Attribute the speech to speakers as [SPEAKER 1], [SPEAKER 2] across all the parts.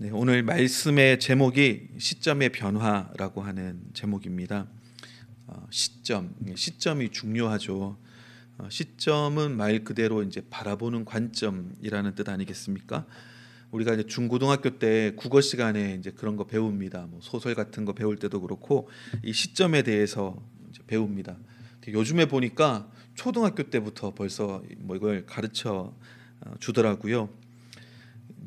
[SPEAKER 1] 네, 오늘 말씀의 제목이 시점의 변화라고 하는 제목입니다. 어, 시점, 시점이 중요하죠. 어, 시점은 말 그대로 이제 바라보는 관점이라는 뜻 아니겠습니까? 우리가 이제 중고등학교 때 국어 시간에 이제 그런 거 배웁니다. 뭐 소설 같은 거 배울 때도 그렇고 이 시점에 대해서 배웁니다. 요즘에 보니까 초등학교 때부터 벌써 뭐 이걸 가르쳐 어, 주더라고요.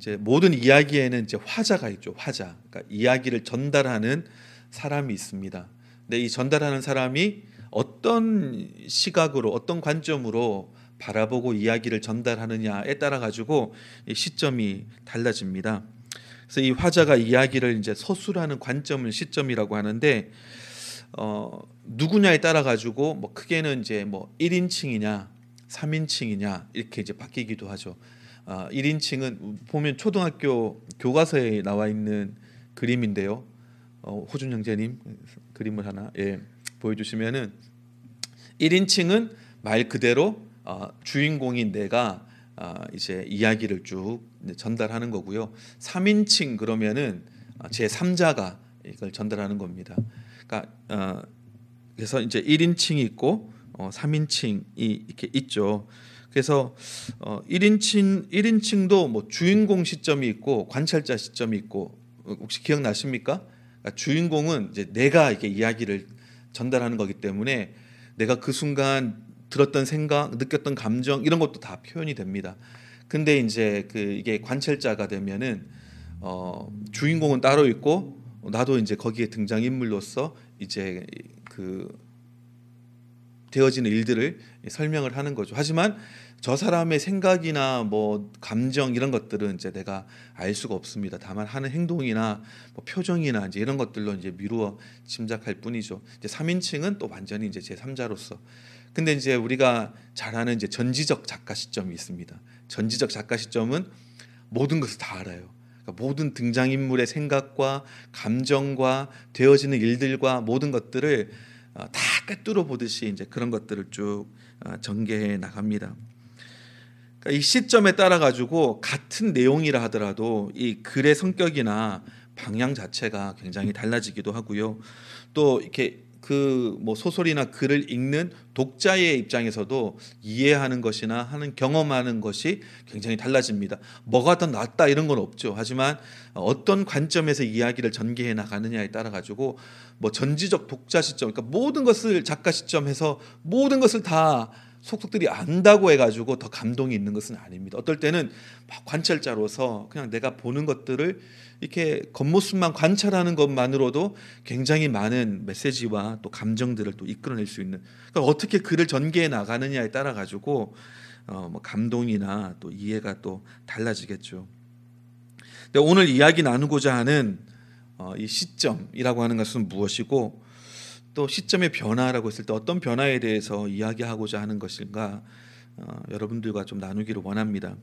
[SPEAKER 1] 이제 모든 이야기에는 이제 화자가 있죠. 화자. 그러니까 이야기를 전달하는 사람이 있습니다. 근데 이 전달하는 사람이 어떤 시각으로 어떤 관점으로 바라보고 이야기를 전달하느냐에 따라 가지고 시점이 달라집니다. 그래서 이 화자가 이야기를 이제 서술하는 관점을 시점이라고 하는데 어, 누구냐에 따라 가지고 뭐 크게는 이제 뭐 1인칭이냐 3인칭이냐 이렇게 이제 바뀌기도 하죠. 아, 1인칭은 보면 초등학교 교과서에 나와 있는 그림인데요. 어, 호준 형제님 그림을 하나 예, 보여주시면은 1인칭은 말 그대로 어, 주인공인 내가 어, 이제 이야기를 쭉 전달하는 거고요. 3인칭 그러면은 어, 제 3자가 이걸 전달하는 겁니다. 그러니까 어, 그래서 이제 1인칭이 있고 어, 3인칭이 이렇게 있죠. 그래서 어 1인칭 1인칭도 뭐 주인공 시점이 있고 관찰자 시점이 있고 혹시 기억나십니까? 그러니까 주인공은 이제 내가 이게 이야기를 전달하는 거기 때문에 내가 그 순간 들었던 생각, 느꼈던 감정 이런 것도 다 표현이 됩니다. 근데 이제 그 이게 관찰자가 되면은 어 주인공은 따로 있고 나도 이제 거기에 등장 인물로서 이제 그 되어지는 일들을 설명을 하는 거죠. 하지만 저 사람의 생각이나 뭐 감정 이런 것들은 이제 내가 알 수가 없습니다. 다만 하는 행동이나 뭐 표정이나 이제 이런 것들로 이제 미루어 짐작할 뿐이죠. 이제 3인칭은 또 완전히 이제 제 3자로서. 근데 이제 우리가 잘 아는 이제 전지적 작가 시점이 있습니다. 전지적 작가 시점은 모든 것을 다 알아요. 그러니까 모든 등장인물의 생각과 감정과 되어지는 일들과 모든 것들을 어, 다 꿰뚫어 보듯이 이제 그런 것들을 쭉 어, 전개해 나갑니다. 그러니까 이 시점에 따라 가지고 같은 내용이라 하더라도 이 글의 성격이나 방향 자체가 굉장히 달라지기도 하고요. 또 이렇게 그 뭐 소설이나 글을 읽는 독자의 입장에서도 이해하는 것이나 하는 경험하는 것이 굉장히 달라집니다. 뭐가 더 낫다 이런 건 없죠. 하지만 어떤 관점에서 이야기를 전개해 나가느냐에 따라 가지고 뭐 전지적 독자 시점, 그러니까 모든 것을 작가 시점에서 모든 것을 다 속속들이 안다고 해가지고 더 감동이 있는 것은 아닙니다. 어떨 때는 관찰자로서 그냥 내가 보는 것들을 이렇게 겉모습만 관찰하는 것만으로도 굉장히 많은 메시지와 또 감정들을 또 이끌어낼 수 있는 그러니까 어떻게 글을 전개해 나가느냐에 따라 가지고 어, 뭐 감동이나 또 이해가 또 달라지겠죠. 근데 오늘 이야기 나누고자 하는 어, 이 시점이라고 하는 것은 무엇이고 또 시점의 변화라고 했을 때 어떤 변화에 대해서 이야기하고자 하는 것인가 어, 여러분들과 좀 나누기를 원합니다.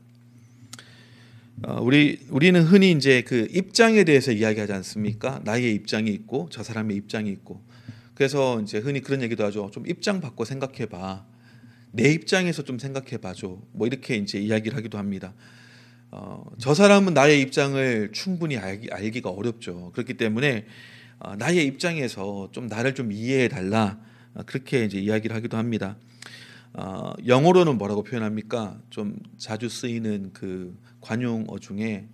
[SPEAKER 1] 어, 우리 우리는 흔히 이제 그 입장에 대해서 이야기하지 않습니까? 나의 입장이 있고 저 사람의 입장이 있고 그래서 이제 흔히 그런 얘기도 하죠. 좀 입장 바꿔 생각해봐. 내 입장에서 좀 생각해봐줘. 뭐 이렇게 이제 이야기를 하기도 합니다. 어, 저 사람은 나의 입장을 충분히 알기, 알기가 어렵죠. 그렇기 때문에 어, 나의 입장에서 좀 나를 좀 이해해 달라 어, 그렇게 이제 이야기를 하기도 합니다. 어, 영어로는 뭐라고 표현합니까? 좀 자주 쓰이는 그 관용어 중에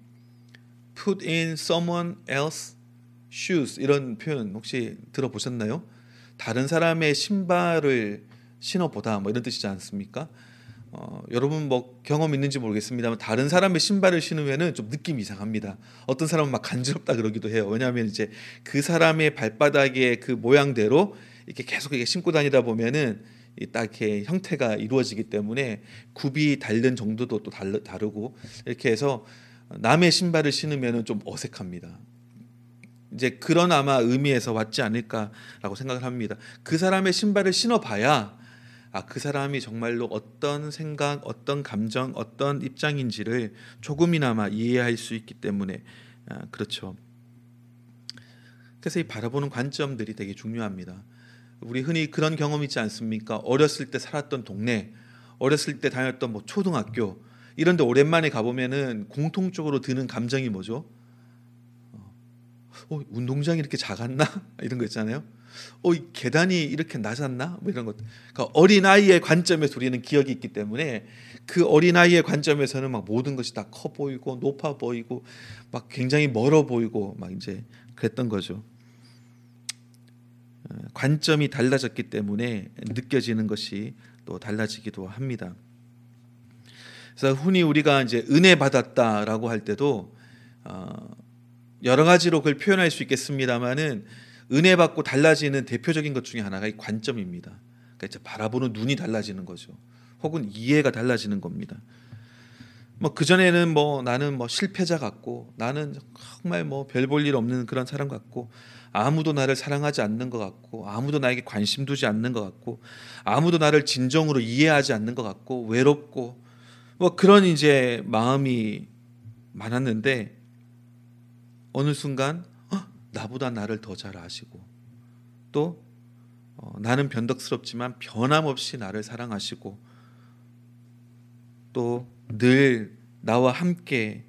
[SPEAKER 1] put in someone else shoes 이런 표현 혹시 들어보셨나요? 다른 사람의 신발을 신어보다 뭐 이런 뜻이지 않습니까? 어, 여러분 뭐 경험 있는지 모르겠습니다만 다른 사람의 신발을 신으면은 좀 느낌이 이상합니다. 어떤 사람은 막 간지럽다 그러기도 해요. 왜냐하면 이제 그 사람의 발바닥의 그 모양대로 이렇게 계속 이렇게 신고 다니다 보면은 딱 이렇게 형태가 이루어지기 때문에 굽이 닳는 정도도 또 다르고 이렇게 해서 남의 신발을 신으면은 좀 어색합니다. 이제 그런 아마 의미에서 왔지 않을까라고 생각을 합니다. 그 사람의 신발을 신어봐야 아, 그 사람이 정말로 어떤 생각, 어떤 감정, 어떤 입장인지를 조금이나마 이해할 수 있기 때문에 아, 그렇죠. 그래서 이 바라보는 관점들이 되게 중요합니다. 우리 흔히 그런 경험 있지 않습니까? 어렸을 때 살았던 동네, 어렸을 때 다녔던 뭐 초등학교 이런데 오랜만에 가보면은 공통적으로 드는 감정이 뭐죠? 어, 운동장이 이렇게 작았나 이런 거 있잖아요. 어, 계단이 이렇게 낮았나 뭐 이런 것. 그러니까 어린 아이의 관점에서 우리는 기억이 있기 때문에 그 어린 아이의 관점에서는 막 모든 것이 다 커 보이고 높아 보이고 막 굉장히 멀어 보이고 막 이제 그랬던 거죠. 어, 관점이 달라졌기 때문에 느껴지는 것이 또 달라지기도 합니다. 그래서 흔히 우리가 이제 은혜 받았다라고 할 때도 어, 여러 가지로 그걸 표현할 수 있겠습니다만은 은혜 받고 달라지는 대표적인 것 중에 하나가 이 관점입니다. 그러니까 이제 바라보는 눈이 달라지는 거죠. 혹은 이해가 달라지는 겁니다. 뭐 그 전에는 뭐 나는 뭐 실패자 같고 나는 정말 뭐 별 볼 일 없는 그런 사람 같고 아무도 나를 사랑하지 않는 것 같고 아무도 나에게 관심 두지 않는 것 같고 아무도 나를 진정으로 이해하지 않는 것 같고 외롭고 뭐 그런 이제 마음이 많았는데 어느 순간 어, 나보다 나를 더 잘 아시고 또 어, 나는 변덕스럽지만 변함없이 나를 사랑하시고 또 늘 나와 함께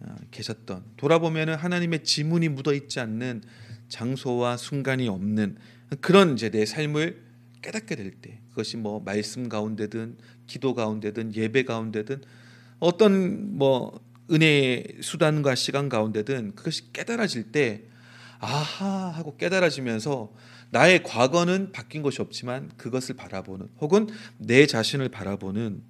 [SPEAKER 1] 어, 계셨던 돌아보면은 하나님의 지문이 묻어 있지 않는 장소와 순간이 없는 그런 이제 내 삶을 깨닫게 될 때 그것이 뭐 말씀 가운데든 기도 가운데든 예배 가운데든 어떤 뭐 은혜의 수단과 시간 가운데든 그것이 깨달아질 때 아하 하고 깨달아지면서 나의 과거는 바뀐 것이 없지만 그것을 바라보는 혹은 내 자신을 바라보는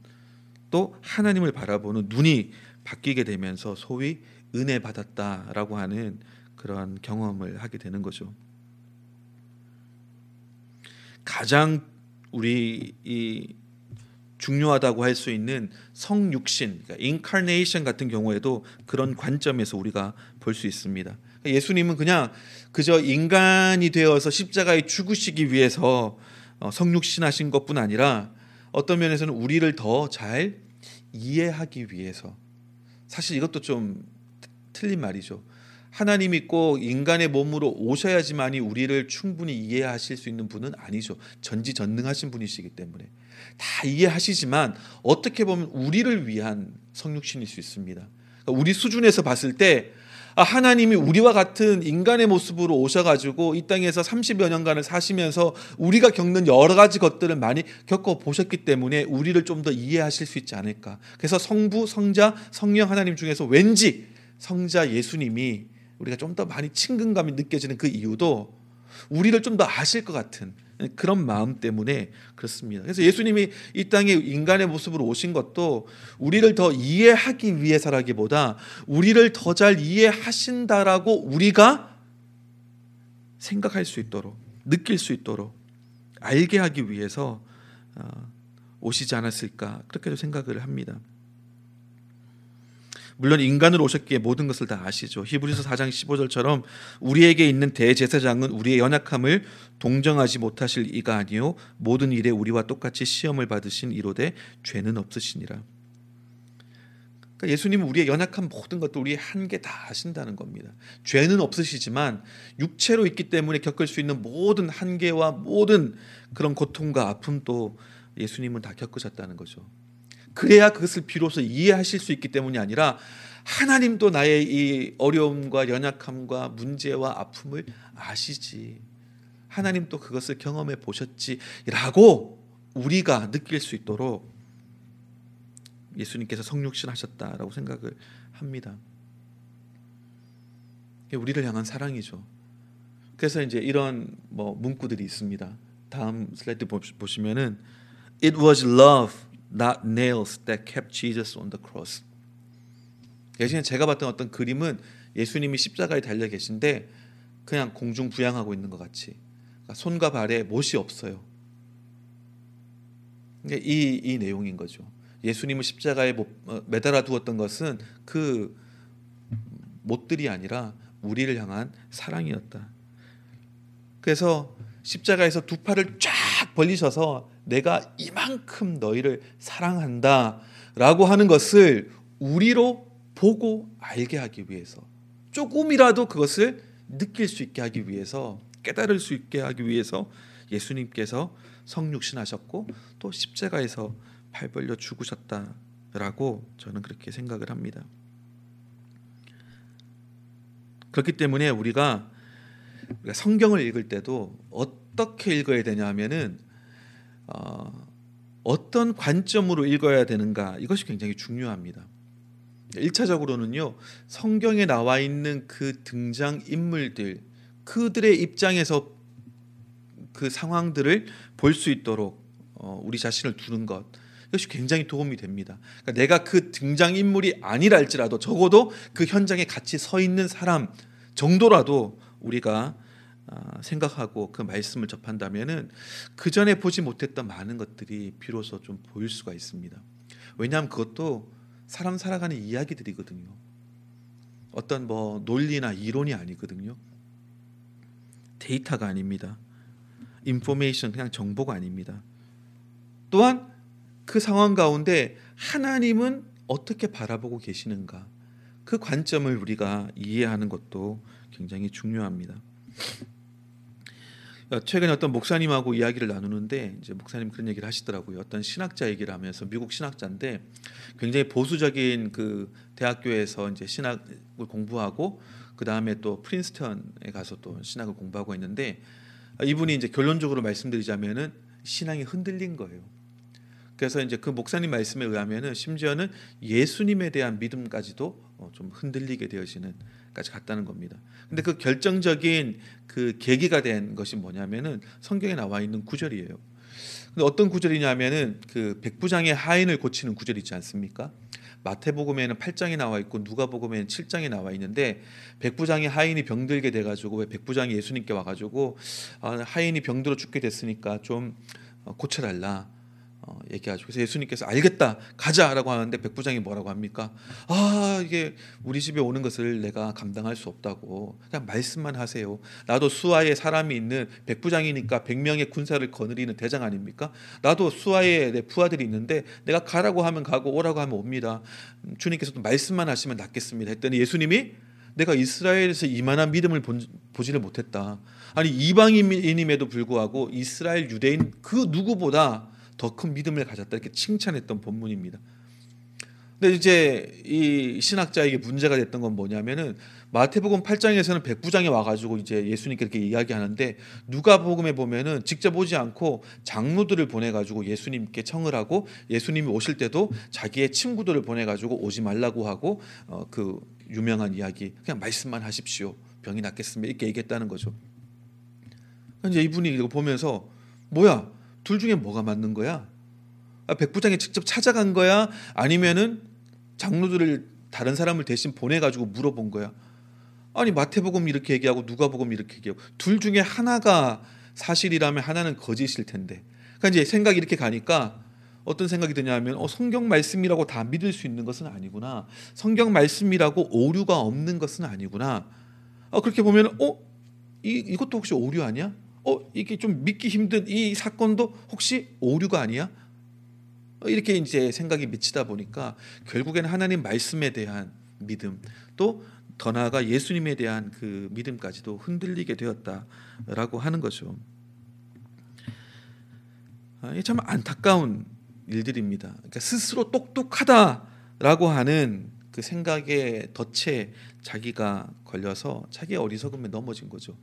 [SPEAKER 1] 또 하나님을 바라보는 눈이 바뀌게 되면서 소위 은혜 받았다라고 하는 그러한 경험을 하게 되는 거죠. 가장 우리 이 중요하다고 할 수 있는 성육신, 그러니까 인카네이션 같은 경우에도 그런 관점에서 우리가 볼 수 있습니다. 예수님은 그냥 그저 인간이 되어서 십자가에 죽으시기 위해서 어, 성육신하신 것뿐 아니라 어떤 면에서는 우리를 더 잘 이해하기 위해서 사실 이것도 좀 틀린 말이죠. 하나님이 꼭 인간의 몸으로 오셔야지만이 우리를 충분히 이해하실 수 있는 분은 아니죠. 전지전능하신 분이시기 때문에 다 이해하시지만 어떻게 보면 우리를 위한 성육신일 수 있습니다. 그러니까 우리 수준에서 봤을 때 아, 하나님이 우리와 같은 인간의 모습으로 오셔가지고 이 땅에서 30여 년간을 사시면서 우리가 겪는 여러 가지 것들을 많이 겪어 보셨기 때문에 우리를 좀 더 이해하실 수 있지 않을까. 그래서 성부, 성자, 성령 하나님 중에서 왠지 성자 예수님이 우리가 좀 더 많이 친근감이 느껴지는 그 이유도 우리를 좀 더 아실 것 같은 그런 마음 때문에 그렇습니다. 그래서 예수님이 이 땅에 인간의 모습으로 오신 것도 우리를 더 이해하기 위해서라기보다 우리를 더 잘 이해하신다라고 우리가 생각할 수 있도록 느낄 수 있도록 알게 하기 위해서 어, 오시지 않았을까 그렇게도 생각을 합니다. 물론 인간으로 오셨기에 모든 것을 다 아시죠. 히브리서 4장 15절처럼 우리에게 있는 대제사장은 우리의 연약함을 동정하지 못하실 이가 아니요 모든 일에 우리와 똑같이 시험을 받으신 이로되 죄는 없으시니라. 그러니까 예수님은 우리의 연약한 모든 것도 우리의 한계 다 아신다는 겁니다. 죄는 없으시지만 육체로 있기 때문에 겪을 수 있는 모든 한계와 모든 그런 고통과 아픔도 예수님은 다 겪으셨다는 거죠. 그래야 그것을 비로소 이해하실 수 있기 때문이 아니라 하나님도 나의 이 어려움과 연약함과 문제와 아픔을 아시지. 하나님 또 그것을 경험해 보셨지라고 우리가 느낄 수 있도록 예수님께서 성육신 하셨다라고 생각을 합니다. 우리를 향한 사랑이죠. 그래서 이제 이런 뭐 문구들이 있습니다. 다음 슬라이드 보시면은 It was love not nails that kept Jesus on the cross. 예전에 제가 봤던 어떤 그림은 예수님이 십자가에 달려 계신데 그냥 공중 부양하고 있는 것 같이 그러니까 손과 발에 못이 없어요. 이, 이 내용인 거죠. 예수님을 십자가에 어, 매달아 두었던 것은 그 못들이 아니라 우리를 향한 사랑이었다. 그래서 십자가에서 두 팔을 쫙 벌리셔서 내가 이만큼 너희를 사랑한다 라고 하는 것을 우리로 보고 알게 하기 위해서 조금이라도 그것을 느낄 수 있게 하기 위해서 깨달을 수 있게 하기 위해서 예수님께서 성육신하셨고 또 십자가에서 팔 벌려 죽으셨다라고 저는 그렇게 생각을 합니다. 그렇기 때문에 우리가 성경을 읽을 때도 어떻게 읽어야 되냐 하면은 어, 어떤 관점으로 읽어야 되는가 이것이 굉장히 중요합니다. 1차적으로는요. 성경에 나와 있는 그 등장 인물들 그들의 입장에서 그 상황들을 볼 수 있도록 어, 우리 자신을 두는 것 이것이 굉장히 도움이 됩니다. 그러니까 내가 그 등장 인물이 아니라 할지라도 적어도 그 현장에 같이 서 있는 사람 정도라도 우리가 아, 생각하고 그 말씀을 접한다면은 그 전에 보지 못했던 많은 것들이 비로소 좀 보일 수가 있습니다. 왜냐하면 그것도 사람 살아가는 이야기들이거든요. 어떤 뭐 논리나 이론이 아니거든요. 데이터가 아닙니다. 인포메이션 그냥 정보가 아닙니다. 또한 그 상황 가운데 하나님은 어떻게 바라보고 계시는가 그 관점을 우리가 이해하는 것도 굉장히 중요합니다. 최근에 어떤 목사님하고 이야기를 나누는데 이제 목사님 그런 얘기를 하시더라고요. 어떤 신학자 얘기를 하면서 미국 신학자인데 굉장히 보수적인 그 대학교에서 이제 신학을 공부하고 그 다음에 또 프린스턴에 가서 또 신학을 공부하고 있는데 이분이 이제 결론적으로 말씀드리자면은 신앙이 흔들린 거예요. 그래서 이제 그 목사님 말씀에 의하면은 심지어는 예수님에 대한 믿음까지도 어, 좀 흔들리게 되어지는 까지 갔다는 겁니다. 근데 그 결정적인 그 계기가 된 것이 뭐냐면은 성경에 나와 있는 구절이에요. 근데 어떤 구절이냐면은 그 백부장의 하인을 고치는 구절 있지 않습니까? 마태복음에는 8장이 나와 있고 누가복음에는 7장이 나와 있는데 백부장의 하인이 병들게 돼 가지고 왜 백부장이 예수님께 와 가지고 아, 하인이 병들어 죽게 됐으니까 좀 어, 고쳐 달라. 어, 얘기하죠. 그래서 예수님께서 알겠다 가자라고 하는데 백부장이 뭐라고 합니까? 아 이게 우리 집에 오는 것을 내가 감당할 수 없다고 그냥 말씀만 하세요. 나도 수하에 사람이 있는 백부장이니까 백 명의 군사를 거느리는 대장 아닙니까? 나도 수하에 내 부하들이 있는데 내가 가라고 하면 가고 오라고 하면 옵니다. 음, 주님께서도 말씀만 하시면 낫겠습니다. 했더니 예수님이 내가 이스라엘에서 이만한 믿음을 보지를 못했다. 아니 이방인임에도 불구하고 이스라엘 유대인 그 누구보다 더 큰 믿음을 가졌다 이렇게 칭찬했던 본문입니다. 근데 이제 이 신학자에게 문제가 됐던 건 뭐냐면은 마태복음 8장에서는 백부장이 와가지고 이제 예수님께 이렇게 이야기하는데 누가복음에 보면은 직접 오지 않고 장로들을 보내가지고 예수님께 청을 하고 예수님이 오실 때도 자기의 친구들을 보내가지고 오지 말라고 하고 어, 그 유명한 이야기 그냥 말씀만 하십시오 병이 낫겠습니다 이렇게 얘기했다는 거죠. 이제 이분이 이거 보면서 뭐야 둘 중에 뭐가 맞는 거야? 아, 백부장이 직접 찾아간 거야? 아니면은 장로들을 다른 사람을 대신 보내가지고 물어본 거야? 아니 마태복음 이렇게 얘기하고 누가복음 이렇게 얘기하고 둘 중에 하나가 사실이라면 하나는 거짓일 텐데. 그러니까 이제 생각이 이렇게 가니까 어떤 생각이 드냐면 어, 성경 말씀이라고 다 믿을 수 있는 것은 아니구나. 성경 말씀이라고 오류가 없는 것은 아니구나. 어, 그렇게 보면 어 이, 이것도 혹시 오류 아니야? 어 이게 좀 믿기 힘든 이 사건도 혹시 오류가 아니야? 이렇게 이제 생각이 미치다 보니까 결국에는 하나님 말씀에 대한 믿음 또 더 나아가 예수님에 대한 그 믿음까지도 흔들리게 되었다라고 하는 거죠. 아, 참 안타까운 일들입니다. 그러니까 스스로 똑똑하다라고 하는 그 생각에 덫에 자기가 걸려서 자기의 어리석음에 넘어진 거죠.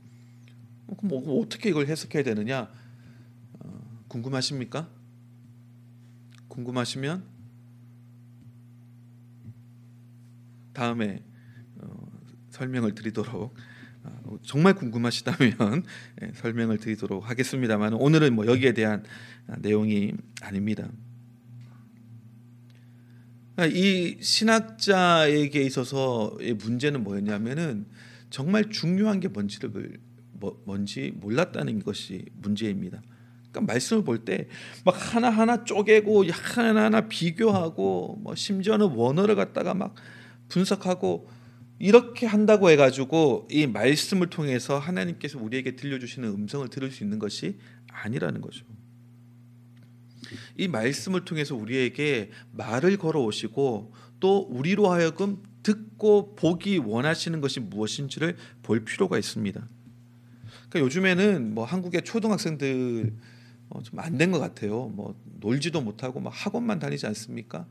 [SPEAKER 1] 어, 그럼 뭐, 어떻게 이걸 해석해야 되느냐? 어, 궁금하십니까? 궁금하시면 다음에 어, 설명을 드리도록 어, 정말 궁금하시다면 예, 설명을 드리도록 하겠습니다만 오늘은 뭐 여기에 대한 내용이 아닙니다. 이 신학자에게 있어서의 문제는 뭐였냐면은 정말 중요한 게 뭔지를 뭐, 뭔지 몰랐다는 것이 문제입니다. 그러니까 말씀을 볼 때 막 하나하나 쪼개고 하나하나 비교하고 뭐 심지어는 원어를 갖다가 막 분석하고 이렇게 한다고 해가지고 이 말씀을 통해서 하나님께서 우리에게 들려주시는 음성을 들을 수 있는 것이 아니라는 거죠. 이 말씀을 통해서 우리에게 말을 걸어 오시고 또 우리로 하여금 듣고 보기 원하시는 것이 무엇인지를 볼 필요가 있습니다. 그러니까 요즘에는 뭐 한국의 초등학생들 어, 좀 안 된 것 같아요. 뭐 놀지도 못하고 막 학원만 다니지 않습니까?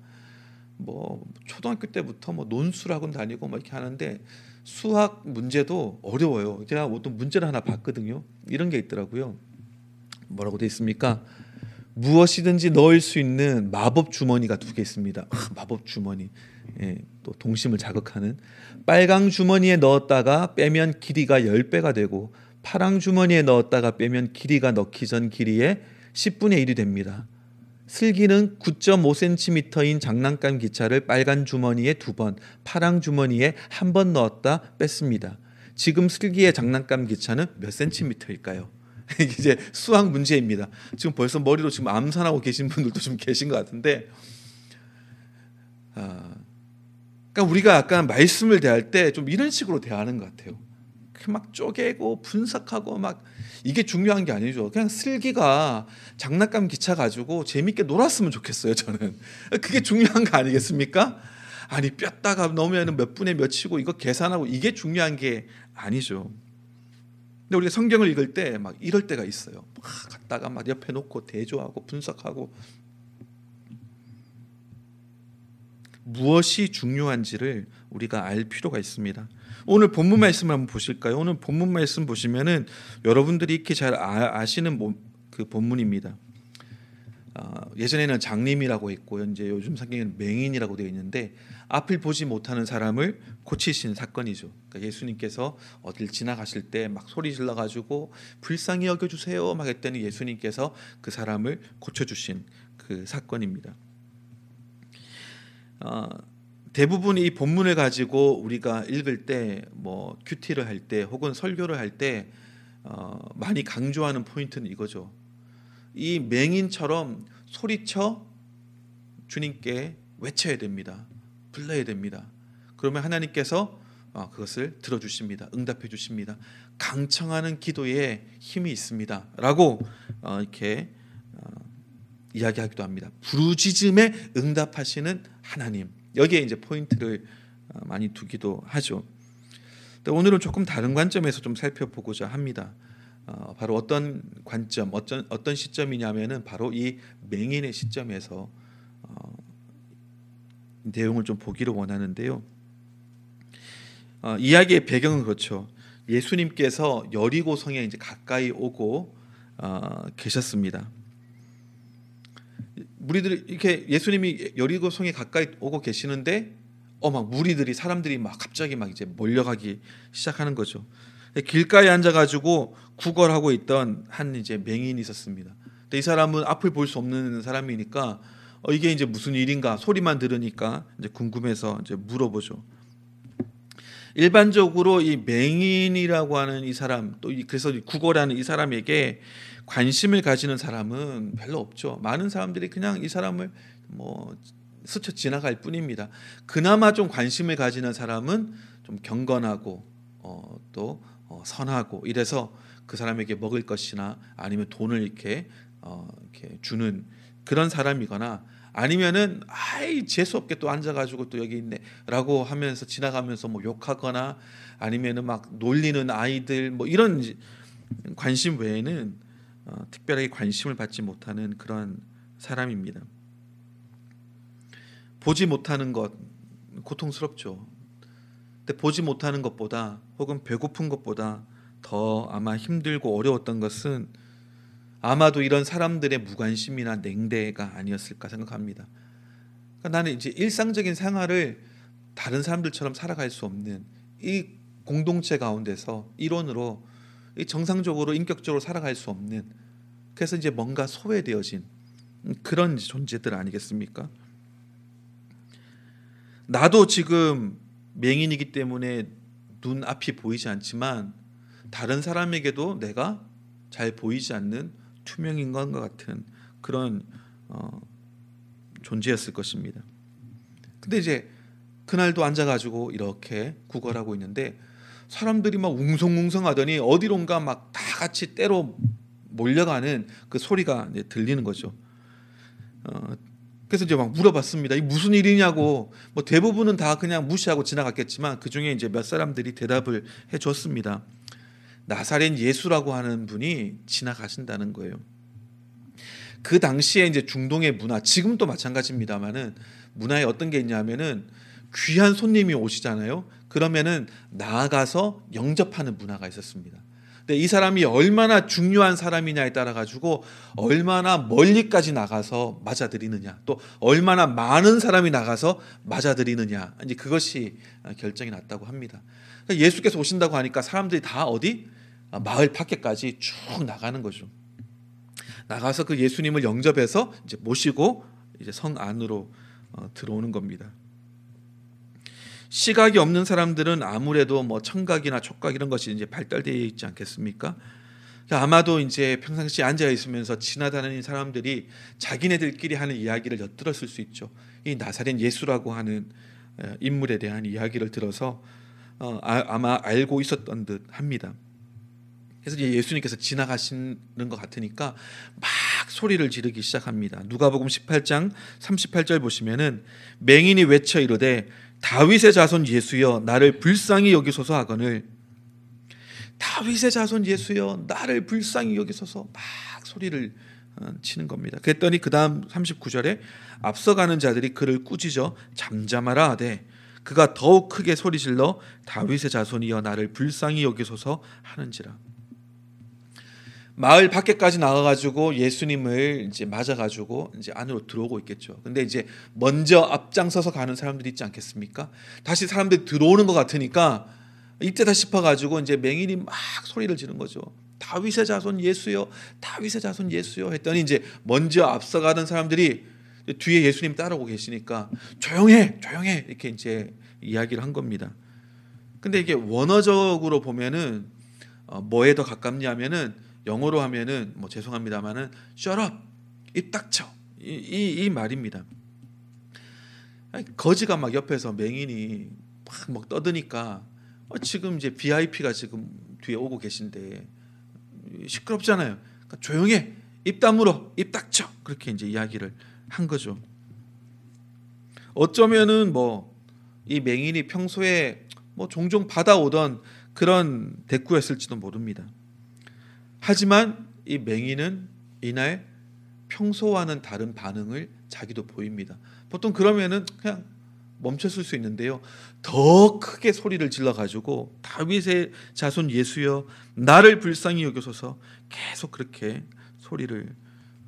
[SPEAKER 1] 뭐 초등학교 때부터 뭐 논술 학원 다니고 막 이렇게 하는데 수학 문제도 어려워요. 제가 어떤 문제를 하나 봤거든요. 이런 게 있더라고요. 뭐라고 돼 있습니까? 무엇이든지 넣을 수 있는 마법 주머니가 두 개 있습니다. 아, 마법 주머니. 예, 또 동심을 자극하는 빨강 주머니에 넣었다가 빼면 길이가 10배가 되고 파랑 주머니에 넣었다가 빼면 길이가 넣기 전 길이의 10분의 1이 됩니다. 슬기는 9.5cm인 장난감 기차를 빨간 주머니에 두 번, 파랑 주머니에 한 번 넣었다 뺐습니다. 지금 슬기의 장난감 기차는 몇 센티미터일까요? 이제 수학 문제입니다. 지금 벌써 머리로 지금 암산하고 계신 분들도 좀 계신 것 같은데, 아, 그러니까 우리가 약간 말씀을 대할 때 좀 이런 식으로 대하는 것 같아요. 막 쪼개고 분석하고 막 이게 중요한 게 아니죠. 그냥 슬기가 장난감 기차 가지고 재밌게 놀았으면 좋겠어요. 저는 그게 중요한 거 아니겠습니까? 아니 뼈다가 넣으면 몇 분의 몇이고 이거 계산하고 이게 중요한 게 아니죠. 근데 우리가 성경을 읽을 때 막 이럴 때가 있어요. 막 갖다가 막 옆에 놓고 대조하고 분석하고 무엇이 중요한지를 우리가 알 필요가 있습니다. 오늘 본문 말씀을 한번 보실까요? 오늘 본문 말씀 보시면은 여러분들이 이렇게 잘 아, 시는 그 본문입니다. 어, 예전에는 장님이라고 했고 이제 요즘 성경에는 맹인이라고 되어 있는데 앞을 보지 못하는 사람을 고치신 사건이죠. 그러니까 예수님께서 어딜 지나가실 때 막 소리 질러 가지고 불쌍히 여겨 주세요 막 했더니 예수님께서 그 사람을 고쳐 주신 그 사건입니다. 어, 대부분 이 본문을 가지고 우리가 읽을 때 뭐 큐티를 할 때 혹은 설교를 할때 어, 많이 강조하는 포인트는 이거죠. 이 맹인처럼 소리쳐 주님께 외쳐야 됩니다. 불러야 됩니다. 그러면 하나님께서 어, 그것을 들어주십니다. 응답해 주십니다. 강청하는 기도에 힘이 있습니다.라고 어, 이렇게 어, 이야기하기도 합니다. 부르짖음에 응답하시는 하나님. 여기에 이제 포인트를 많이 두기도 하죠. 오늘은 조금 다른 관점에서 좀 살펴보고자 합니다. 어, 바로 어떤 관점, 어떤 어떤 시점이냐면은 바로 이 맹인의 시점에서 어, 내용을 좀 보기를 원하는데요. 어, 이야기의 배경은 그렇죠. 예수님께서 여리고 성에 이제 가까이 오고 어, 계셨습니다. 무리들이 이렇게 예수님이 여리고 성에 가까이 오고 계시는데 어막 무리들이 사람들이 막 갑자기 막 이제 몰려가기 시작하는 거죠. 길가에 앉아가지고 구걸하고 있던 한 이제 맹인이 있었습니다. 근데 이 사람은 앞을 볼 수 없는 사람이니까 어, 이게 이제 무슨 일인가 소리만 들으니까 이제 궁금해서 이제 물어보죠. 일반적으로 이 맹인이라고 하는 이 사람 또 그래서 구걸하는 이 사람에게 관심을 가지는 사람은 별로 없죠. 많은 사람들이 그냥 이 사람을 뭐 스쳐 지나갈 뿐입니다. 그나마 좀 관심을 가지는 사람은 좀 경건하고 어, 또 어, 선하고 이래서 그 사람에게 먹을 것이나 아니면 돈을 이렇게 어, 이렇게 주는 그런 사람이거나 아니면은 아이 재수 없게 또 앉아가지고 또 여기 있네라고 하면서 지나가면서 뭐 욕하거나 아니면은 막 놀리는 아이들 뭐 이런 관심 외에는 어, 특별하게 관심을 받지 못하는 그런 사람입니다. 보지 못하는 것 고통스럽죠. 근데 보지 못하는 것보다 혹은 배고픈 것보다 더 아마 힘들고 어려웠던 것은 아마도 이런 사람들의 무관심이나 냉대가 아니었을까 생각합니다. 그러니까 나는 이제 일상적인 생활을 다른 사람들처럼 살아갈 수 없는 이 공동체 가운데서 일원으로 정상적으로 인격적으로 살아갈 수 없는 그래서 이제 뭔가 소외되어진 그런 존재들 아니겠습니까? 나도 지금 맹인이기 때문에 눈 앞이 보이지 않지만 다른 사람에게도 내가 잘 보이지 않는 투명인 것 같은 그런 어, 존재였을 것입니다. 근데 이제 그날도 앉아가지고 이렇게 구걸하고 있는데 사람들이 막 웅성웅성하더니 어디론가 막 다 같이 때로 몰려가는 그 소리가 들리는 거죠. 어, 그래서 이제 막 물어봤습니다. 이 무슨 일이냐고 뭐 대부분은 다 그냥 무시하고 지나갔겠지만 그 중에 이제 몇 사람들이 대답을 해줬습니다. 나사렛 예수라고 하는 분이 지나가신다는 거예요. 그 당시에 이제 중동의 문화, 지금도 마찬가지입니다만은 문화에 어떤 게 있냐면은 귀한 손님이 오시잖아요. 그러면은 나아가서 영접하는 문화가 있었습니다. 근데 이 사람이 얼마나 중요한 사람이냐에 따라 가지고 얼마나 멀리까지 나가서 맞아들이느냐, 또 얼마나 많은 사람이 나가서 맞아들이느냐, 이제 그것이 결정이 났다고 합니다. 그러니까 예수께서 오신다고 하니까 사람들이 다 어디 마을 밖에까지 쭉 나가는 거죠. 나가서 그 예수님을 영접해서 이제 모시고 이제 성 안으로 어, 들어오는 겁니다. 시각이 없는 사람들은 아무래도 뭐 청각이나 촉각 이런 것이 이제 발달되어 있지 않겠습니까? 그러니까 아마도 이제 평상시 앉아 있으면서 지나다니는 사람들이 자기네들끼리 하는 이야기를 엿들었을 수 있죠. 이 나사렛 예수라고 하는 인물에 대한 이야기를 들어서 어, 아, 마 알고 있었던 듯 합니다. 그래서 예수님께서 지나가시는 것 같으니까 막 소리를 지르기 시작합니다. 누가복음 18장 38절 보시면은 맹인이 외쳐 이르되 다윗의 자손 예수여 나를 불쌍히 여기소서 하거늘 다윗의 자손 예수여 나를 불쌍히 여기소서 막 소리를 어, 치는 겁니다. 그랬더니 그 다음 39절에 앞서가는 자들이 그를 꾸짖어 잠잠하라 하되 그가 더욱 크게 소리질러 다윗의 자손이여 나를 불쌍히 여기소서 하는지라. 마을 밖에까지 나가가지고 예수님을 이제 맞아가지고 이제 안으로 들어오고 있겠죠. 근데 이제 먼저 앞장서서 가는 사람들이 있지 않겠습니까? 다시 사람들이 들어오는 것 같으니까 이때다 싶어가지고 이제 맹인이 막 소리를 지른 거죠. 다윗의 자손 예수요, 다윗의 자손 예수요 했더니 이제 먼저 앞서가는 사람들이 뒤에 예수님 따라오고 계시니까 조용해, 조용해 이렇게 이제 이야기를 한 겁니다. 근데 이게 원어적으로 보면은 어, 뭐에 더 가깝냐면은 영어로 하면은 뭐 죄송합니다만은 shut up 입 닥쳐 이, 이, 이 말입니다. 거지가 막 옆에서 맹인이 막, 막 떠드니까 어, 지금 이제 VIP가 지금 뒤에 오고 계신데 시끄럽잖아요. 그러니까 조용해 입 다물어 입 닥쳐 그렇게 이제 이야기를 한 거죠. 어쩌면은 뭐 이 맹인이 평소에 뭐 종종 받아오던 그런 대꾸였을지도 모릅니다. 하지만 이 맹인은 이날 평소와는 다른 반응을 자기도 보입니다. 보통 그러면은 그냥 멈췄을 수 있는데요. 더 크게 소리를 질러 가지고 다윗의 자손 예수여 나를 불쌍히 여기소서 계속 그렇게 소리를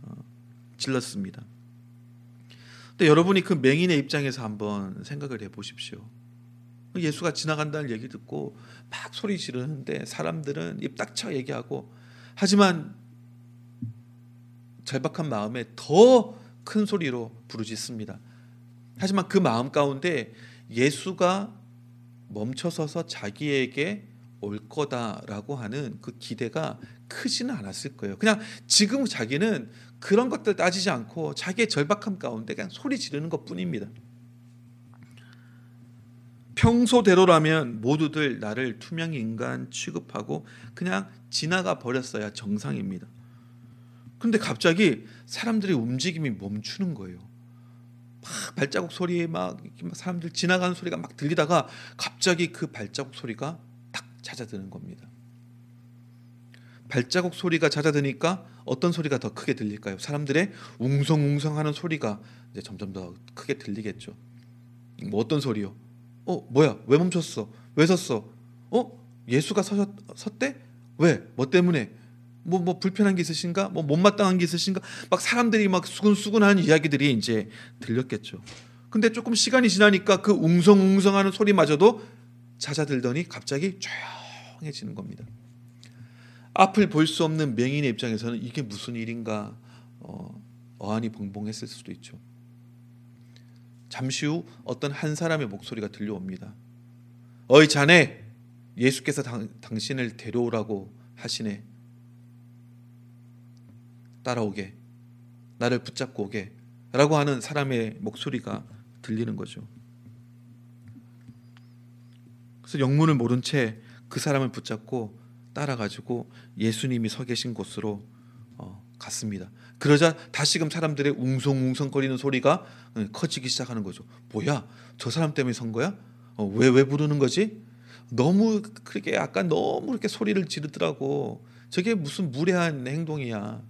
[SPEAKER 1] 어, 질렀습니다. 근데 여러분이 그 맹인의 입장에서 한번 생각을 해 보십시오. 예수가 지나간다는 얘기 듣고 막 소리 지르는데 사람들은 입 닥쳐 얘기하고 하지만 절박한 마음에 더 큰 소리로 부르짖습니다. 하지만 그 마음 가운데 예수가 멈춰서서 자기에게 올 거다라고 하는 그 기대가 크지는 않았을 거예요. 그냥 지금 자기는 그런 것들 따지지 않고 자기의 절박함 가운데 그냥 소리 지르는 것 뿐입니다. 평소대로라면 모두들 나를 투명 인간 취급하고 그냥 지나가 버렸어야 정상입니다. 근데 갑자기 사람들의 움직임이 멈추는 거예요. 막 발자국 소리에 막, 사람들 지나가는 소리가 막 들리다가 갑자기 그 발자국 소리가 딱 잦아드는 겁니다. 발자국 소리가 잦아드니까 어떤 소리가 더 크게 들릴까요? 사람들의 웅성웅성하는 소리가 이제 점점 더 크게 들리겠죠. 뭐 어떤 소리요? 어 뭐야? 왜 멈췄어? 왜 섰어? 어? 예수가 서셨 섰대? 왜? 뭐 때문에? 뭐뭐 뭐 불편한 게 있으신가? 뭐 못마땅한 게 있으신가? 막 사람들이 막 수근수근하는 이야기들이 이제 들렸겠죠. 근데 조금 시간이 지나니까 그 웅성웅성하는 소리마저도 잦아들더니 갑자기 조용해지는 겁니다. 앞을 볼 수 없는 맹인의 입장에서는 이게 무슨 일인가? 어, 어안이 벙벙했을 수도 있죠 잠시 후 어떤 한 사람의 목소리가 들려옵니다. 어이 자네 예수께서 당, 당신을 데려오라고 하시네. 따라오게. 나를 붙잡고 오게. 라고 하는 사람의 목소리가 들리는 거죠. 그래서 영문을 모른 채 그 사람을 붙잡고 따라가지고 예수님이 서 계신 곳으로 어, 갔습니다. 그러자 다시금 사람들의 웅성웅성거리는 소리가 어, 커지기 시작하는 거죠. 뭐야? 저 사람 때문에 선 거야? 왜왜 어, 왜 부르는 거지? 너무 그렇게 약간 너무 이렇게 소리를 지르더라고. 저게 무슨 무례한 행동이야.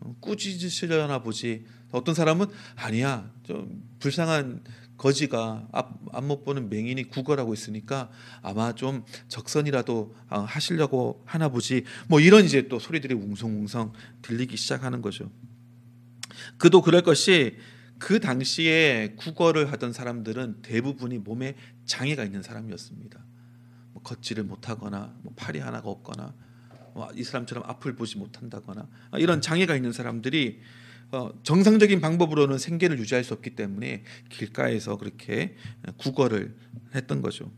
[SPEAKER 1] 어, 꾸짖으시려나 보지. 어떤 사람은 아니야. 좀 불쌍한 거지가 앞, 앞못 보는 맹인이 구걸하고 있으니까 아마 좀 적선이라도 어, 하시려고 하나 보지 뭐 이런 이제 또 소리들이 웅성웅성 들리기 시작하는 거죠. 그도 그럴 것이 그 당시에 구걸을 하던 사람들은 대부분이 몸에 장애가 있는 사람이었습니다. 뭐 걷지를 못하거나 뭐 팔이 하나가 없거나 뭐 이 사람처럼 앞을 보지 못한다거나 이런 장애가 있는 사람들이 어, 정상적인 방법으로는 생계를 유지할 수 없기 때문에 길가에서 그렇게 구걸을 했던 거죠.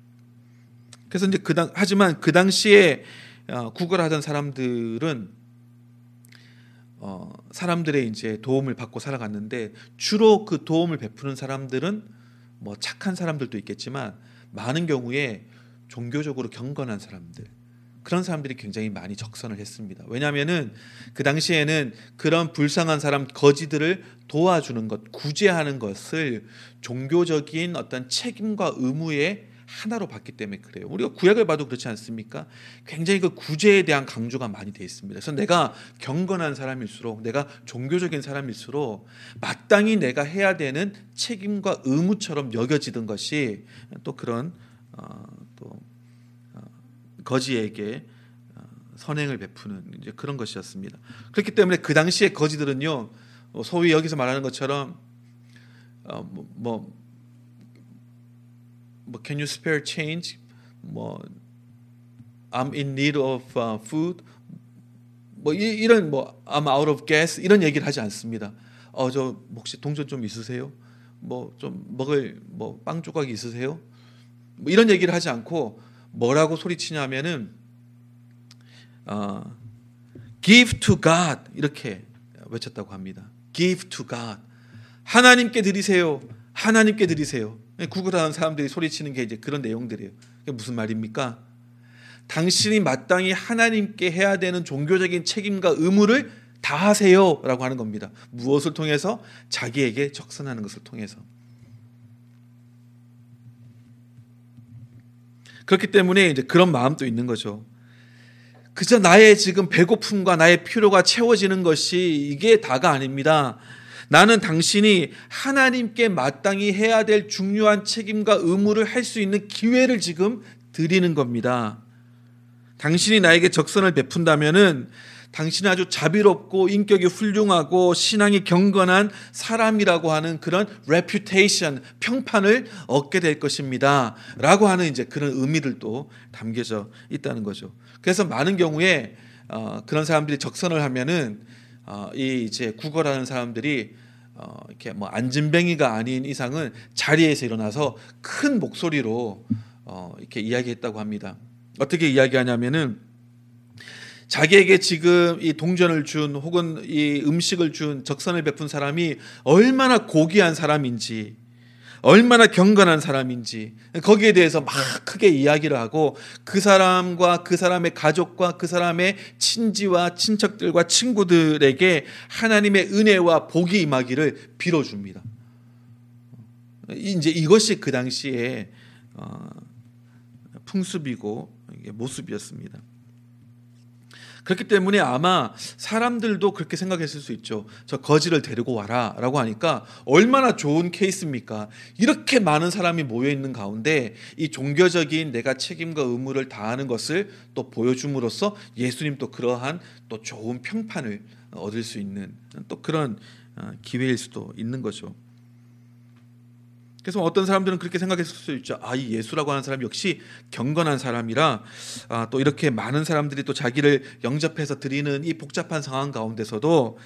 [SPEAKER 1] 그래서 이제 그 당, 하지만 그 당시에 어, 구걸하던 사람들은 어, 사람들의 이제 도움을 받고 살아갔는데 주로 그 도움을 베푸는 사람들은 뭐 착한 사람들도 있겠지만 많은 경우에 종교적으로 경건한 사람들 그런 사람들이 굉장히 많이 적선을 했습니다. 왜냐하면은 그 당시에는 그런 불쌍한 사람 거지들을 도와주는 것, 구제하는 것을 종교적인 어떤 책임과 의무의 하나로 봤기 때문에 그래요. 우리가 구약을 봐도 그렇지 않습니까? 굉장히 그 구제에 대한 강조가 많이 돼 있습니다. 그래서 내가 경건한 사람일수록 내가 종교적인 사람일수록 마땅히 내가 해야 되는 책임과 의무처럼 여겨지던 것이 또 그런 어, 또 거지에게 어, 선행을 베푸는 이제 그런 것이었습니다. 그렇기 때문에 그 당시에 거지들은요 어, 소위 여기서 말하는 것처럼 어, 뭐, 뭐, 뭐 can you spare change 뭐 I'm in need of uh, food 뭐 이, 런뭐 I'm out of gas 이런 얘기를 하지 않습니다. 어 저 혹시 동전 좀 있으세요? 뭐 좀 먹을 뭐 빵 조각이 있으세요? 뭐 이런 얘기를 하지 않고 뭐라고 소리치냐면은 어, give to God 이렇게 외쳤다고 합니다. give to God 하나님께 드리세요. 하나님께 드리세요. 구글하는 사람들이 소리치는 게 이제 그런 내용들이에요. 무슨 말입니까? 당신이 마땅히 하나님께 해야 되는 종교적인 책임과 의무를 다하세요라고 하는 겁니다. 무엇을 통해서 자기에게 적선하는 것을 통해서. 그렇기 때문에 이제 그런 마음도 있는 거죠. 그저 나의 지금 배고픔과 나의 필요가 채워지는 것이 이게 다가 아닙니다. 나는 당신이 하나님께 마땅히 해야 될 중요한 책임과 의무를 할 수 있는 기회를 지금 드리는 겁니다. 당신이 나에게 적선을 베푼다면은 당신은 아주 자비롭고 인격이 훌륭하고 신앙이 경건한 사람이라고 하는 그런 reputation, 평판을 얻게 될 것입니다. 라고 하는 이제 그런 의미들도 담겨져 있다는 거죠. 그래서 많은 경우에 어, 그런 사람들이 적선을 하면은 어, 이 이제 구걸하는 사람들이 어, 이렇게 뭐 안진뱅이가 아닌 이상은 자리에서 일어나서 큰 목소리로 어, 이렇게 이야기했다고 합니다. 어떻게 이야기하냐면은 자기에게 지금 이 동전을 준 혹은 이 음식을 준 적선을 베푼 사람이 얼마나 고귀한 사람인지 얼마나 경건한 사람인지 거기에 대해서 막 크게 이야기를 하고 그 사람과 그 사람의 가족과 그 사람의 친지와 친척들과 친구들에게 하나님의 은혜와 복이 임하기를 빌어줍니다. 이제 이것이 그 당시에 어, 풍습이고 모습이었습니다. 그렇기 때문에 아마 사람들도 그렇게 생각했을 수 있죠. 저 거지를 데리고 와라 라고 하니까 얼마나 좋은 케이스입니까? 이렇게 많은 사람이 모여 있는 가운데 이 종교적인 내가 책임과 의무를 다하는 것을 또 보여줌으로써 예수님 또 그러한 또 좋은 평판을 얻을 수 있는 또 그런 어, 기회일 수도 있는 거죠. 그래서 어떤 사람들은 그렇게 생각했을 수 있죠. 아, 이 예수라고 하는 사람 역시 경건한 사람이라 아, 또 이렇게 많은 사람들이 또 자기를 영접해서 드리는 이 복잡한 상황 가운데서도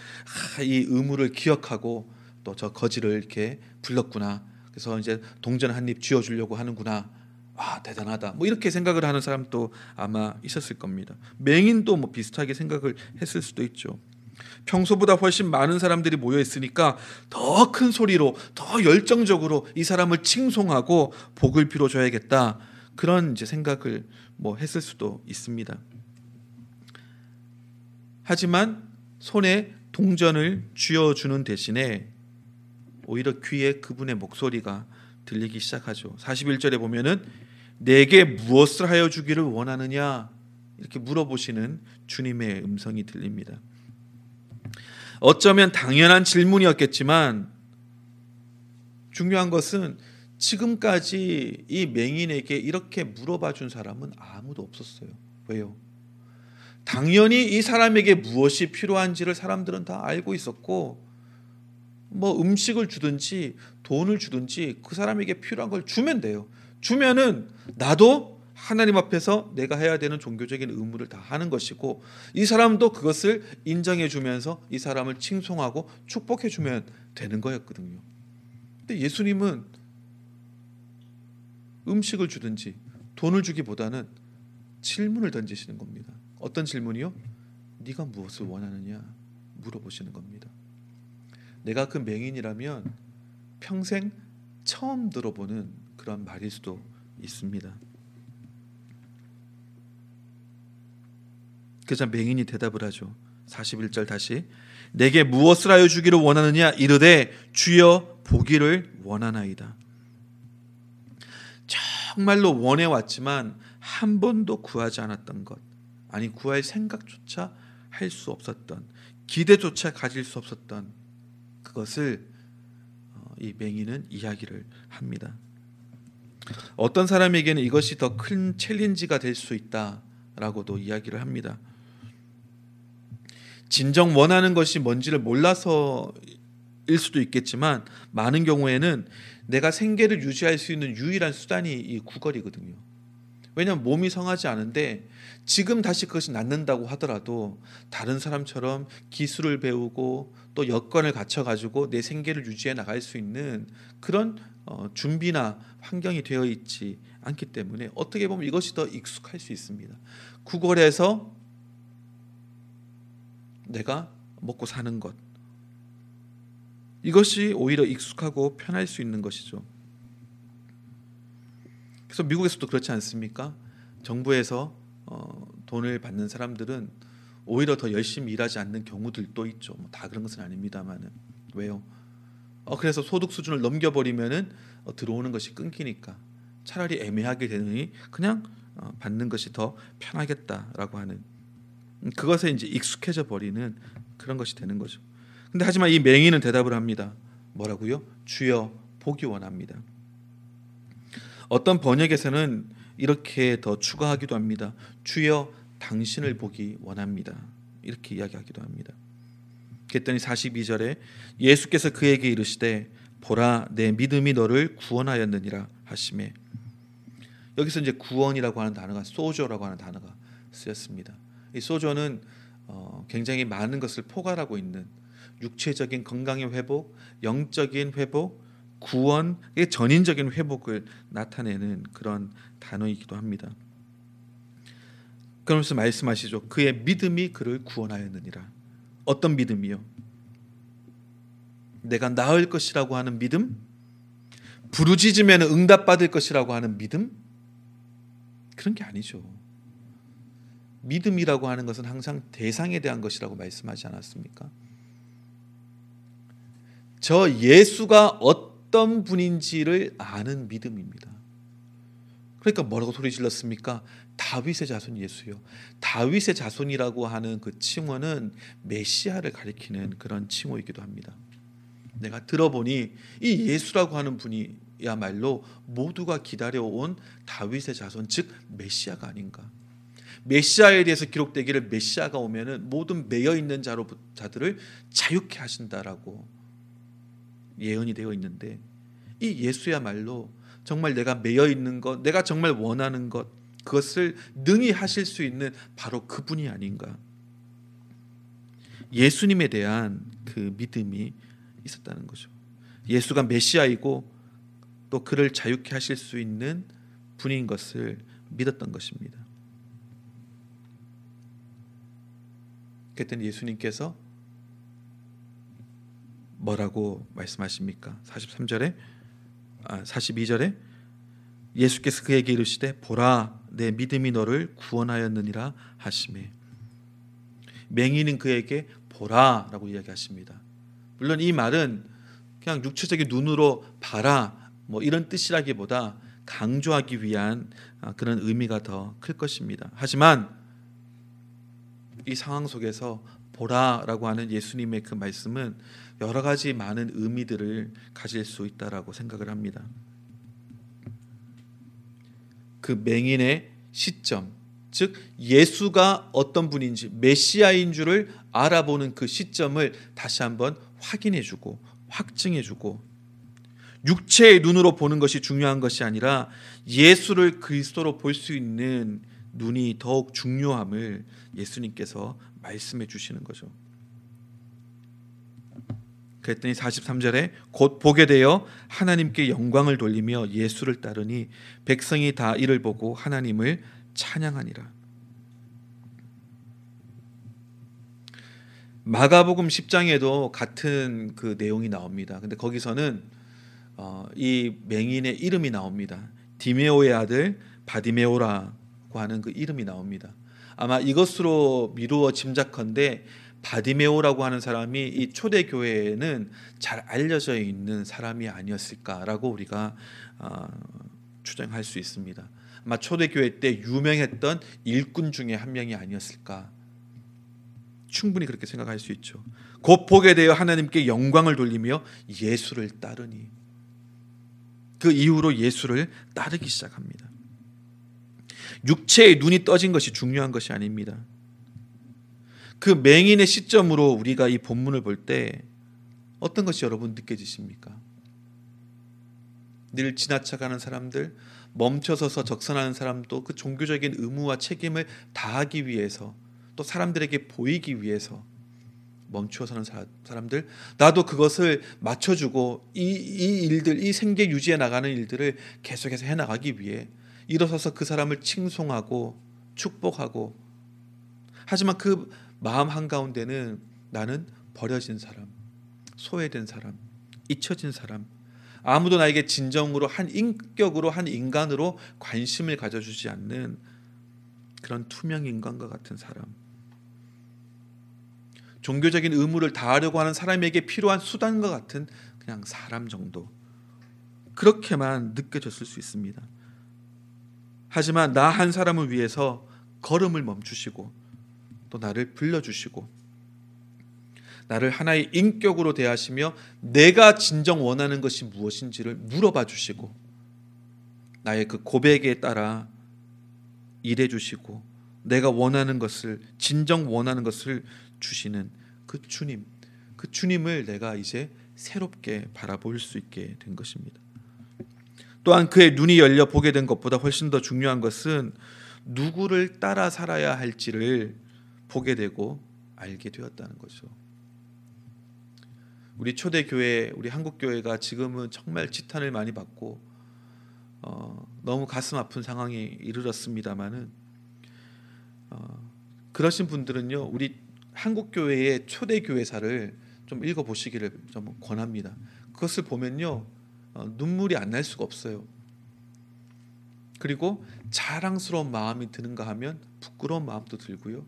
[SPEAKER 1] 아, 이 의무를 기억하고 또 저 거지를 이렇게 불렀구나. 그래서 이제 동전 한 입 쥐어 주려고 하는구나. 와 대단하다. 뭐 이렇게 생각을 하는 사람도 아마 있었을 겁니다. 맹인도 뭐 비슷하게 생각을 했을 수도 있죠. 평소보다 훨씬 많은 사람들이 모여 있으니까 더 큰 소리로 더 열정적으로 이 사람을 칭송하고 복을 빌어 줘야겠다 그런 이제 생각을 뭐 했을 수도 있습니다. 하지만 손에 동전을 쥐어 주는 대신에 오히려 귀에 그분의 목소리가 들리기 시작하죠. 41절에 보면은 내게 무엇을 하여 주기를 원하느냐 이렇게 물어보시는 주님의 음성이 들립니다. 어쩌면 당연한 질문이었겠지만 중요한 것은 지금까지 이 맹인에게 이렇게 물어봐 준 사람은 아무도 없었어요. 왜요? 당연히 이 사람에게 무엇이 필요한지를 사람들은 다 알고 있었고 뭐 음식을 주든지 돈을 주든지 그 사람에게 필요한 걸 주면 돼요. 주면은 나도 하나님 앞에서 내가 해야 되는 종교적인 의무를 다 하는 것이고 이 사람도 그것을 인정해 주면서 이 사람을 칭송하고 축복해 주면 되는 거였거든요. 근데 예수님은 음식을 주든지 돈을 주기보다는 질문을 던지시는 겁니다. 어떤 질문이요? 네가 무엇을 원하느냐 물어보시는 겁니다. 내가 그 맹인이라면 평생 처음 들어보는 그런 말일 수도 있습니다. 그자 맹인이 대답을 하죠. 41절 다시 내게 무엇을 하여 주기를 원하느냐 이르되 주여 보기를 원하나이다. 정말로 원해 왔지만 한 번도 구하지 않았던 것 아니 구할 생각조차 할 수 없었던 기대조차 가질 수 없었던 그것을 어, 이 맹인은 이야기를 합니다. 어떤 사람에게는 이것이 더 큰 챌린지가 될 수 있다라고도 이야기를 합니다. 진정 원하는 것이 뭔지를 몰라서일 수도 있겠지만 많은 경우에는 내가 생계를 유지할 수 있는 유일한 수단이 이 구걸이거든요. 왜냐하면 몸이 성하지 않은데 지금 다시 그것이 낫는다고 하더라도 다른 사람처럼 기술을 배우고 또 여건을 갖춰 가지고 내 생계를 유지해 나갈 수 있는 그런 어, 준비나 환경이 되어 있지 않기 때문에 어떻게 보면 이것이 더 익숙할 수 있습니다. 구걸에서 내가 먹고 사는 것 이것이 오히려 익숙하고 편할 수 있는 것이죠. 그래서 미국에서도 그렇지 않습니까? 정부에서 어, 돈을 받는 사람들은 오히려 더 열심히 일하지 않는 경우들도 있죠. 뭐 다 그런 것은 아닙니다만은 왜요? 어, 그래서 소득 수준을 넘겨버리면은 어, 들어오는 것이 끊기니까 차라리 애매하게 되느니 그냥 어, 받는 것이 더 편하겠다라고 하는 음, 그것에 이제 익숙해져 버리는 그런 것이 되는 거죠. 근데 하지만 이 맹인은 대답을 합니다. 뭐라고요? 주여 보기 원합니다. 어떤 번역에서는 이렇게 더 추가하기도 합니다. 주여 당신을 보기 원합니다. 이렇게 이야기하기도 합니다. 그랬더니 42절에 예수께서 그에게 이르시되 보라 내 믿음이 너를 구원하였느니라 하심에 여기서 이제 구원이라고 하는 단어가 소저라고 하는 단어가 쓰였습니다. 이 소저는 어, 굉장히 많은 것을 포괄하고 있는 육체적인 건강의 회복, 영적인 회복, 구원의 전인적인 회복을 나타내는 그런 단어이기도 합니다. 그러면서 말씀하시죠. 그의 믿음이 그를 구원하였느니라. 어떤 믿음이요? 내가 나을 것이라고 하는 믿음? 부르짖으면 응답받을 것이라고 하는 믿음? 그런 게 아니죠. 믿음이라고 하는 것은 항상 대상에 대한 것이라고 말씀하지 않았습니까? 저 예수가 어떤 분인지를 아는 믿음입니다. 그러니까 뭐라고 소리 질렀습니까? 다윗의 자손 예수요. 다윗의 자손이라고 하는 그 칭호는 메시아를 가리키는 그런 칭호이기도 합니다. 내가 들어보니 이 예수라고 하는 분이야말로 모두가 기다려온 다윗의 자손 즉 메시아가 아닌가. 메시아에 대해서 기록되기를 메시아가 오면은 모든 매여 있는 자로 자들을 자유케 하신다라고 예언이 되어 있는데 이 예수야말로 정말 내가 매여 있는 것, 내가 정말 원하는 것 그것을 능히 하실 수 있는 바로 그분이 아닌가. 예수님에 대한 그 믿음이 있었다는 거죠. 예수가 메시아이고 또 그를 자유케 하실 수 있는 분인 것을 믿었던 것입니다. 그랬더니 예수님께서 뭐라고 말씀하십니까? 43절에 아, 42절에 예수께서 그에게 이르시되 보라 내 믿음이 너를 구원하였느니라 하심에 맹인은 그에게 보라라고 이야기하십니다. 물론 이 말은 그냥 육체적인 눈으로 봐라 뭐 이런 뜻이라기보다 강조하기 위한 아, 그런 의미가 더 클 것입니다. 하지만 이 상황 속에서 보라라고 하는 예수님의 그 말씀은 여러 가지 많은 의미들을 가질 수 있다라고 생각을 합니다. 그 맹인의 시점, 즉 예수가 어떤 분인지 메시아인 줄을 알아보는 그 시점을 다시 한번 확인해 주고 확증해 주고 육체의 눈으로 보는 것이 중요한 것이 아니라 예수를 그리스도로 볼 수 있는 눈이 더욱 중요함을 예수님께서 말씀해 주시는 거죠. 그랬더니 43절에 곧 보게 되어 하나님께 영광을 돌리며 예수를 따르니 백성이 다 이를 보고 하나님을 찬양하니라. 마가복음 10장에도 같은 그 내용이 나옵니다. 근데 거기서는 어, 이 맹인의 이름이 나옵니다. 디메오의 아들 바디메오라 고 하는 그 이름이 나옵니다. 아마 이것으로 미루어 짐작컨대 바디메오라고 하는 사람이 이 초대 교회에는 잘 알려져 있는 사람이 아니었을까라고 우리가 어, 추정할 수 있습니다. 아마 초대 교회 때 유명했던 일꾼 중에 한 명이 아니었을까. 충분히 그렇게 생각할 수 있죠. 곧 보게 되어 하나님께 영광을 돌리며 예수를 따르니 그 이후로 예수를 따르기 시작합니다. 육체의 눈이 떠진 것이 중요한 것이 아닙니다. 그 맹인의 시점으로 우리가 이 본문을 볼 때 어떤 것이 여러분 느껴지십니까? 늘 지나쳐가는 사람들, 멈춰서서 적선하는 사람도 그 종교적인 의무와 책임을 다하기 위해서 또 사람들에게 보이기 위해서 멈추어 서는 사람들 나도 그것을 맞춰주고 이, 이 일들 이 생계 유지해 나가는 일들을 계속해서 해 나가기 위해 일어서서 그 사람을 칭송하고 축복하고 하지만 그 마음 한가운데는 나는 버려진 사람 소외된 사람 잊혀진 사람 아무도 나에게 진정으로 한 인격으로 한 인간으로 관심을 가져주지 않는 그런 투명 인간과 같은 사람 종교적인 의무를 다하려고 하는 사람에게 필요한 수단과 같은 그냥 사람 정도. 그렇게만 느껴졌을 수 있습니다. 하지만 나 한 사람을 위해서 걸음을 멈추시고 또 나를 불러주시고 나를 하나의 인격으로 대하시며 내가 진정 원하는 것이 무엇인지를 물어봐 주시고 나의 그 고백에 따라 일해 주시고 내가 원하는 것을 진정 원하는 것을 주시는 그 주님, 그 주님을 내가 이제 새롭게 바라볼 수 있게 된 것입니다. 또한 그의 눈이 열려 보게 된 것보다 훨씬 더 중요한 것은 누구를 따라 살아야 할지를 보게 되고 알게 되었다는 거죠. 우리 초대 교회, 우리 한국 교회가 지금은 정말 지탄을 많이 받고 어, 너무 가슴 아픈 상황에 이르렀습니다만은 어, 그러신 분들은요, 우리 한국 교회의 초대 교회사를 좀 읽어 보시기를 좀 권합니다. 그것을 보면요 어, 눈물이 안 날 수가 없어요. 그리고 자랑스러운 마음이 드는가 하면 부끄러운 마음도 들고요.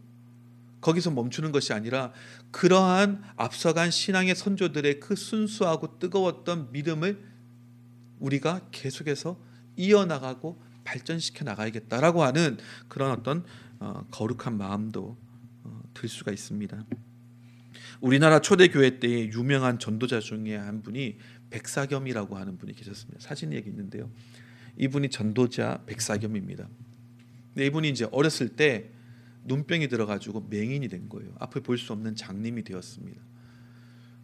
[SPEAKER 1] 거기서 멈추는 것이 아니라 그러한 앞서간 신앙의 선조들의 그 순수하고 뜨거웠던 믿음을 우리가 계속해서 이어나가고 발전시켜 나가야겠다라고 하는 그런 어떤 어, 거룩한 마음도 들 수가 있습니다. 우리나라 초대 교회 때의 유명한 전도자 중에 한 분이 백사겸이라고 하는 분이 계셨습니다. 사진이 여기 있는데요. 이분이 전도자 백사겸입니다. 근데 이분이 이제 어렸을 때 눈병이 들어가지고 맹인이 된 거예요. 앞을 볼 수 없는 장님이 되었습니다.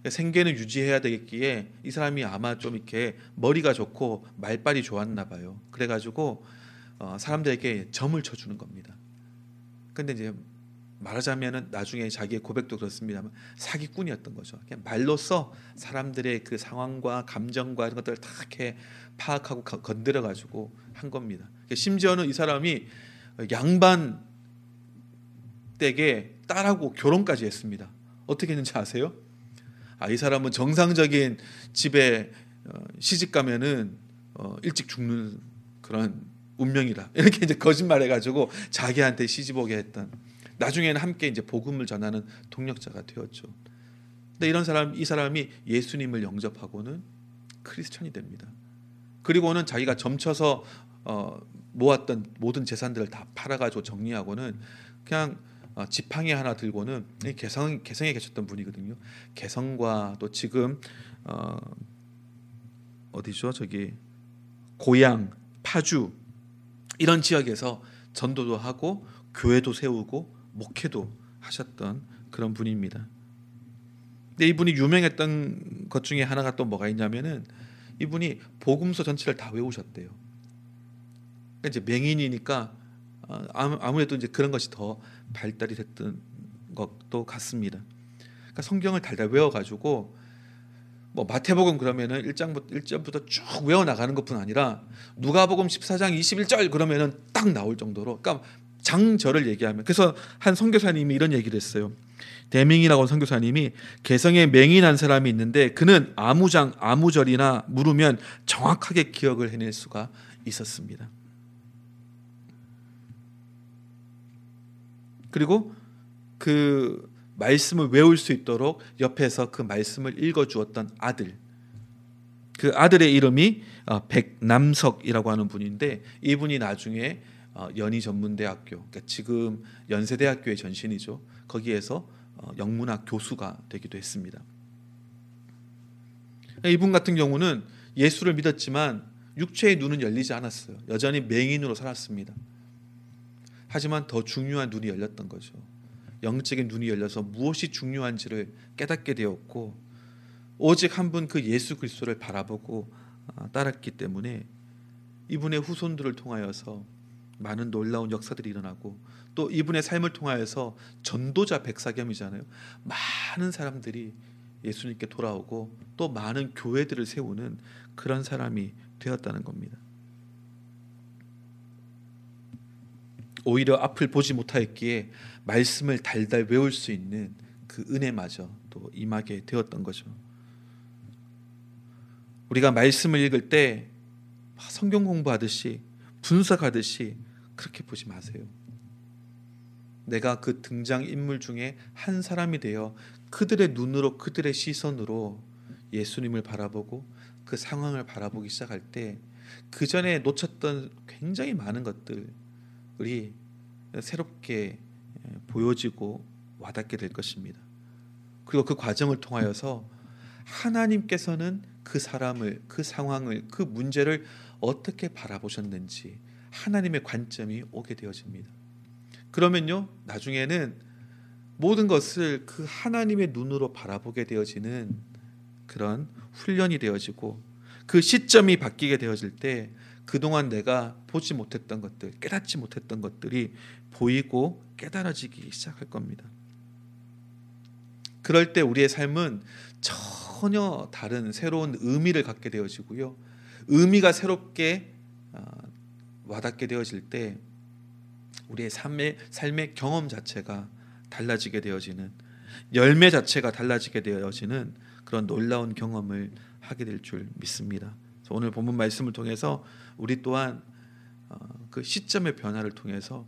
[SPEAKER 1] 생계는 유지해야 되겠기에 이 사람이 아마 좀 이렇게 머리가 좋고 말빨이 좋았나 봐요. 그래가지고 어, 사람들에게 점을 쳐주는 겁니다. 근데 이제 말하자면은 나중에 자기의 고백도 그렇습니다만 사기꾼이었던 거죠. 그냥 말로써 사람들의 그 상황과 감정과 이런 것들을 다 이렇게 파악하고 건드려 가지고 한 겁니다. 심지어는 이 사람이 양반 댁에 딸하고 결혼까지 했습니다. 어떻게 했는지 아세요? 아, 이 사람은 정상적인 집에 어, 시집 가면은 어, 일찍 죽는 그런 운명이다. 이렇게 이제 거짓말해 가지고 자기한테 시집 오게 했던 나중에는 함께 이제 복음을 전하는 동력자가 되었죠. 근데 이런 사람 이 사람이 예수님을 영접하고는 크리스천이 됩니다. 그리고는 자기가 점쳐서 어, 모았던 모든 재산들을 다 팔아가지고 정리하고는 그냥 어, 지팡이 하나 들고는 개성 개성에 계셨던 분이거든요. 개성과 또 지금 어, 어디죠? 저기 고향 파주 이런 지역에서 전도도 하고 교회도 세우고 목회도 하셨던 그런 분입니다. 근데 이분이 유명했던 것 중에 하나가 또 뭐가 있냐면은 이분이 복음서 전체를 다 외우셨대요. 그러니까 이제 맹인이니까 어, 아무래도 이제 그런 것이 더 발달이 됐던 것도 같습니다. 그러니까 성경을 달달 외워가지고 뭐 마태복음 그러면은 1장부터 1절부터 쭉 외워 나가는 것뿐 아니라 누가복음 14장 21절 그러면은 딱 나올 정도로 그러니까 장절을 얘기하면 그래서 한 선교사님이 이런 얘기를 했어요. 대명이라고 선교사님이 개성에 맹인한 사람이 있는데 그는 아무장 아무절이나 물으면 정확하게 기억을 해낼 수가 있었습니다. 그리고 그 말씀을 외울 수 있도록 옆에서 그 말씀을 읽어 주었던 아들. 그 아들의 이름이 어, 백남석이라고 하는 분인데 이분이 나중에 어, 연희 전문대학교, 그러니까 지금 연세대학교의 전신이죠. 거기에서 어, 영문학 교수가 되기도 했습니다. 이분 같은 경우는 예수를 믿었지만 육체의 눈은 열리지 않았어요. 여전히 맹인으로 살았습니다. 하지만 더 중요한 눈이 열렸던 거죠. 영적인 눈이 열려서 무엇이 중요한지를 깨닫게 되었고 오직 한 분 그 예수 그리스도를 바라보고 아, 따랐기 때문에 이분의 후손들을 통하여서 많은 놀라운 역사들이 일어나고 또 이분의 삶을 통하여서 전도자 백사겸이잖아요. 많은 사람들이 예수님께 돌아오고 또 많은 교회들을 세우는 그런 사람이 되었다는 겁니다. 오히려 앞을 보지 못하였기에 말씀을 달달 외울 수 있는 그 은혜마저 또 임하게 되었던 거죠. 우리가 말씀을 읽을 때 성경 공부하듯이 분석하듯이 그렇게 보지 마세요. 내가 그 등장 인물 중에 한 사람이 되어 그들의 눈으로 그들의 시선으로 예수님을 바라보고 그 상황을 바라보기 시작할 때 그 전에 놓쳤던 굉장히 많은 것들이 새롭게 보여지고 와닿게 될 것입니다. 그리고 그 과정을 통하여서 하나님께서는 그 사람을, 그 상황을, 그 문제를 어떻게 바라보셨는지 하나님의 관점이 오게 되어집니다. 그러면요, 나중에는 모든 것을 그 하나님의 눈으로 바라보게 되어지는 그런 훈련이 되어지고 그 시점이 바뀌게 되어질 때 그동안 내가 보지 못했던 것들, 깨닫지 못했던 것들이 보이고 깨달아지기 시작할 겁니다. 그럴 때 우리의 삶은 전혀 다른 새로운 의미를 갖게 되어지고요. 의미가 새롭게 어, 와닿게 되어질 때 우리의 삶의 삶의 경험 자체가 달라지게 되어지는 열매 자체가 달라지게 되어지는 그런 놀라운 경험을 하게 될 줄 믿습니다. 오늘 본문 말씀을 통해서 우리 또한 어, 그 시점의 변화를 통해서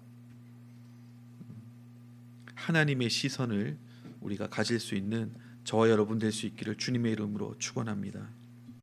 [SPEAKER 1] 하나님의 시선을 우리가 가질 수 있는 저와 여러분 될 수 있기를 주님의 이름으로 축원합니다.